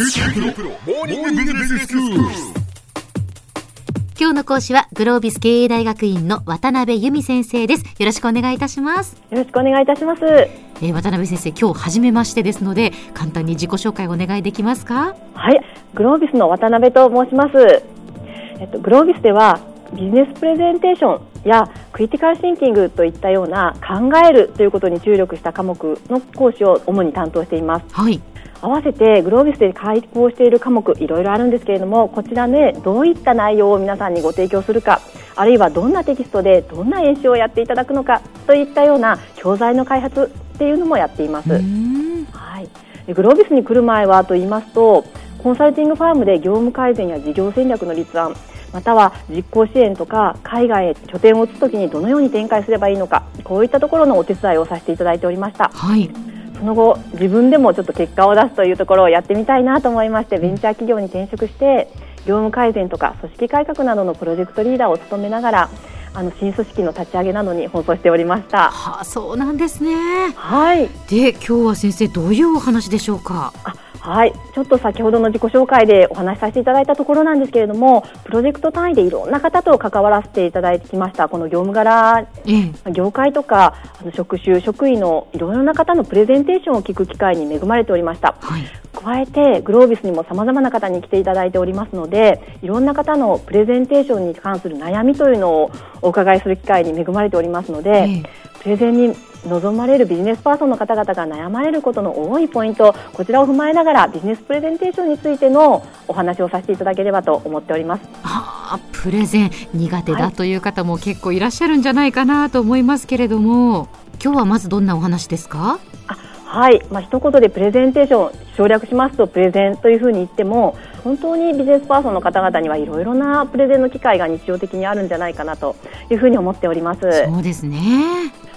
今日の講師はグロービス経営大学院の渡辺由美先生です。よろしくお願いいたします。よろしくお願いいたします、えー、渡辺先生今日初めましてですので簡単に自己紹介お願いできますか？はい。グロービスの渡辺と申します。えっとグロービスではビジネスプレゼンテーションやクリティカルシンキングといったような考えるということに注力した科目の講師を主に担当しています。はい。合わせてグロービスで開講している科目いろいろあるんですけれどもこちらでどういった内容を皆さんにご提供するかあるいはどんなテキストでどんな演習をやっていただくのかといったような教材の開発っていうのもやっています。はい、グロービスに来る前はと言いますとコンサルティングファームで業務改善や事業戦略の立案または実行支援とか海外へ拠点を移すときにどのように展開すればいいのかこういったところのお手伝いをさせていただいておりました。はいその後自分でもちょっと結果を出すというところをやってみたいなと思いましてベンチャー企業に転職して業務改善とか組織改革などのプロジェクトリーダーを務めながらあの新組織の立ち上げなどに放送しておりました。はあ、そうなんですね。はい。で、今日は先生どういうお話でしょうか？あ、はい、ちょっと先ほどの自己紹介でお話しさせていただいたところなんですけれどもプロジェクト単位でいろんな方と関わらせていただいてきましたこの業務柄、うん、業界とかあの職種職員のいろいろな方のプレゼンテーションを聞く機会に恵まれておりました、はい、加えてグロービスにもさまざまな方に来ていただいておりますのでいろんな方のプレゼンテーションに関する悩みというのをお伺いする機会に恵まれておりますので、プレゼンに望まれるビジネスパーソンの方々が悩まれることの多いポイントこちらを踏まえながらビジネスプレゼンテーションについてのお話をさせていただければと思っております。はあ、プレゼン苦手だという方も結構いらっしゃるんじゃないかなと思いますけれども今日はまずどんなお話ですか？はい、まあ一言でプレゼンテーション省略しますとプレゼンというふうに言っても本当にビジネスパーソンの方々にはいろいろなプレゼンの機会が日常的にあるんじゃないかなというふうに思っております。そうですね。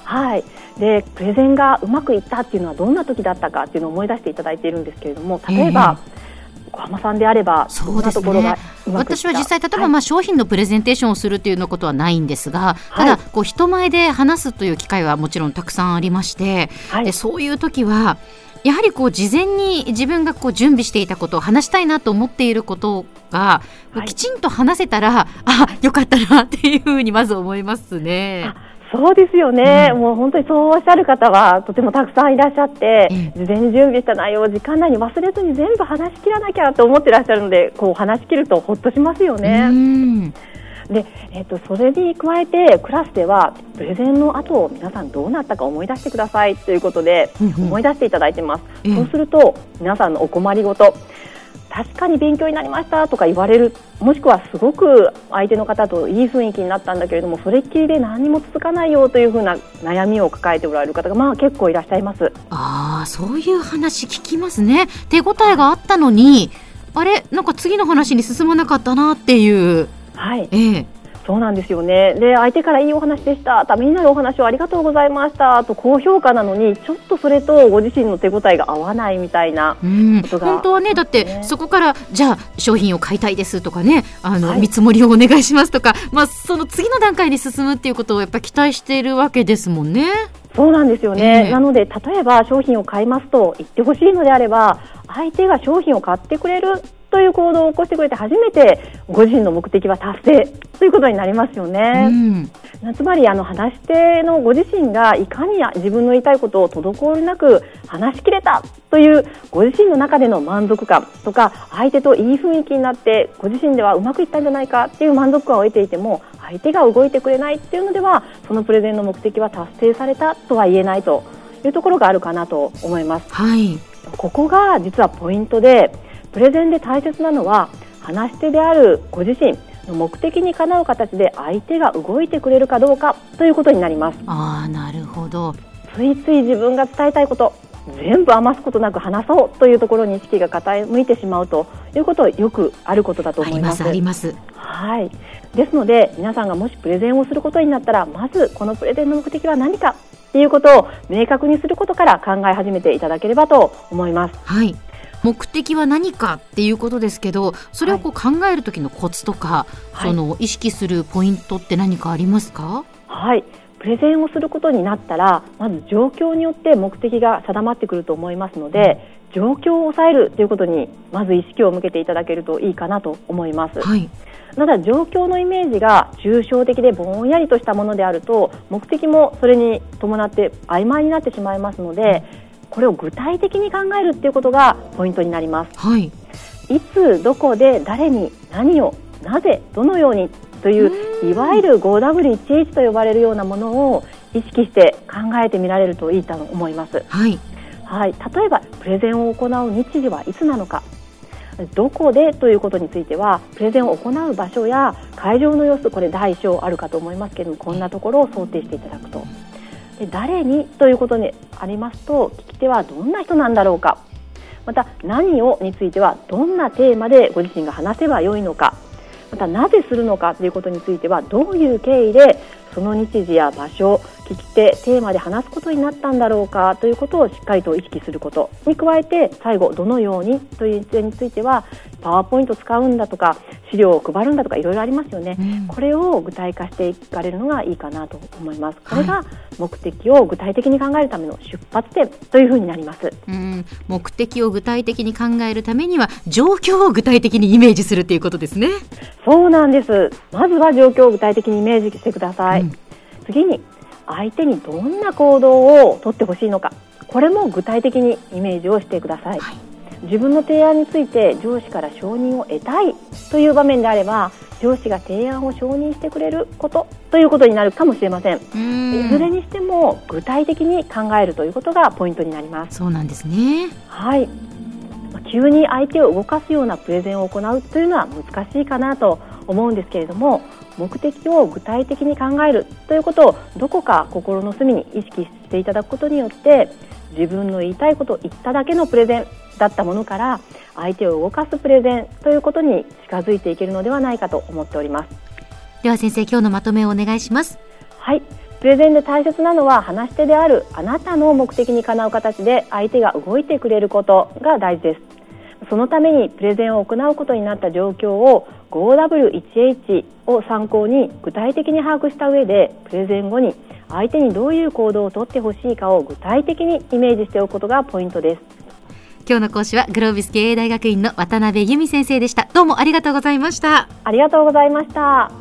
はい、でプレゼンがうまくいったっていうのはどんな時だったかっていうのを思い出していただいているんですけれども例えば、えー、小浜さんであればそうですね。私は実際例えばまあ商品のプレゼンテーションをするというのことはないんですが、ただこう人前で話すという機会はもちろんたくさんありまして、はい、でそういう時はやはりこう事前に自分がこう準備していたことを話したいなと思っていることが、きちんと話せたらあよかったなっていうふうにまず思いますね。そうですよね、うん、もう本当にそうおっしゃる方はとてもたくさんいらっしゃって、うん、事前に準備した内容を時間内に忘れずに全部話し切らなきゃと思ってらっしゃるのでこう話し切るとほっとしますよね。うん。で、えーと、それに加えてクラスではプレゼンの後皆さんどうなったか思い出してくださいということで、思い出していただいてます、そうすると皆さんのお困りごと確かに勉強になりましたとか言われるもしくはすごく相手の方といい雰囲気になったんだけれどもそれっきりで何も続かないよというふうな悩みを抱えておられる方がまあ結構いらっしゃいます。ああそういう話聞きますね。手応えがあったのにあれ？なんか次の話に進まなかったなっていう。はい、ええそうなんですよね。で相手からいいお話でした。ためになるお話をありがとうございました。と高評価なのにちょっとそれとご自身の手応えが合わないみたいなことが、本当はねだってそこからじゃあ商品を買いたいですとかね。あの、はい、見積もりをお願いしますとか、まあ、その次の段階に進むっていうことをやっぱり期待しているわけですもんね。そうなんですよね、えー、なので例えば商品を買いますと言ってほしいのであれば相手が商品を買ってくれるという行動を起こしてくれて初めてご自身の目的は達成ということになりますよね。うん、つまりあの話し手のご自身がいかに自分の言いたいことを滞りなく話し切れたというご自身の中での満足感とか相手といい雰囲気になってご自身ではうまくいったんじゃないかっていう満足感を得ていても相手が動いてくれないっていうのではそのプレゼンの目的は達成されたとは言えないというところがあるかなと思います。はい、ここが実はポイントでプレゼンで大切なのは話し手であるご自身の目的にかなう形で相手が動いてくれるかどうかということになります。ああなるほど。ついつい自分が伝えたいこと全部余すことなく話そうというところに意識が傾いてしまうということはよくあることだと思いますあります。はい。ですので皆さんがもしプレゼンをすることになったらまずこのプレゼンの目的は何かっていうことを明確にすることから考え始めていただければと思います。はい目的は何かっていうことですけどそれをこう考える時のコツとか、はい、その意識するポイントって何かありますか？はい。プレゼンをすることになったらまず状況によって目的が定まってくると思いますので状況を抑えるということにまず意識を向けていただけるといいかなと思います。はい。ただ状況のイメージが抽象的でぼんやりとしたものであると目的もそれに伴って曖昧になってしまいますのでこれを具体的に考えるっていうことがポイントになります、はい、いつどこで誰に何をなぜどのようにといういわゆる 5W1H と呼ばれるようなものを意識して考えてみられるといいと思います。はい、はい、例えばプレゼンを行う日時はいつなのか。どこでということについてはプレゼンを行う場所や会場の様子これ大小あるかと思いますけれどもこんなところを想定していただくとで誰にということにありますと聞き手はどんな人なんだろうか。また何をについてはどんなテーマでご自身が話せばよいのか。またなぜするのかということについてはどういう経緯でその日時や場所聞き手テーマで話すことになったんだろうかということをしっかりと意識することに加えて最後どのようにという点についてはパワーポイント使うんだとか資料を配るんだとかいろいろありますよね、うん、これを具体化していかれるのがいいかなと思います。これが目的を具体的に考えるための出発点というふうになります、うん、目的を具体的に考えるためには状況を具体的にイメージするということですね。そうなんです。まずは状況を具体的にイメージしてください、うん、次に相手にどんな行動をとってほしいのか。これも具体的にイメージをしてください、はい、自分の提案について上司から承認を得たいという場面であれば上司が提案を承認してくれることということになるかもしれません。いずれにしても具体的に考えるということがポイントになります。そうなんですね。はい。急に相手を動かすようなプレゼンを行うというのは難しいかなと思うんですけれども目的を具体的に考えるということをどこか心の隅に意識していただくことによって自分の言いたいことを言っただけのプレゼンだったものから相手を動かすプレゼンということに近づいていけるのではないかと思っております。では先生今日のまとめをお願いします。はい。プレゼンで大切なのは話し手であるあなたの目的にかなう形で相手が動いてくれることが大事です。そのためにプレゼンを行うことになった状況を 5W1H を参考に具体的に把握した上でプレゼン後に相手にどういう行動をとってほしいかを具体的にイメージしておくことがポイントです。今日の講師はグロービス経営大学院の渡辺由美先生でした。どうもありがとうございました。ありがとうございました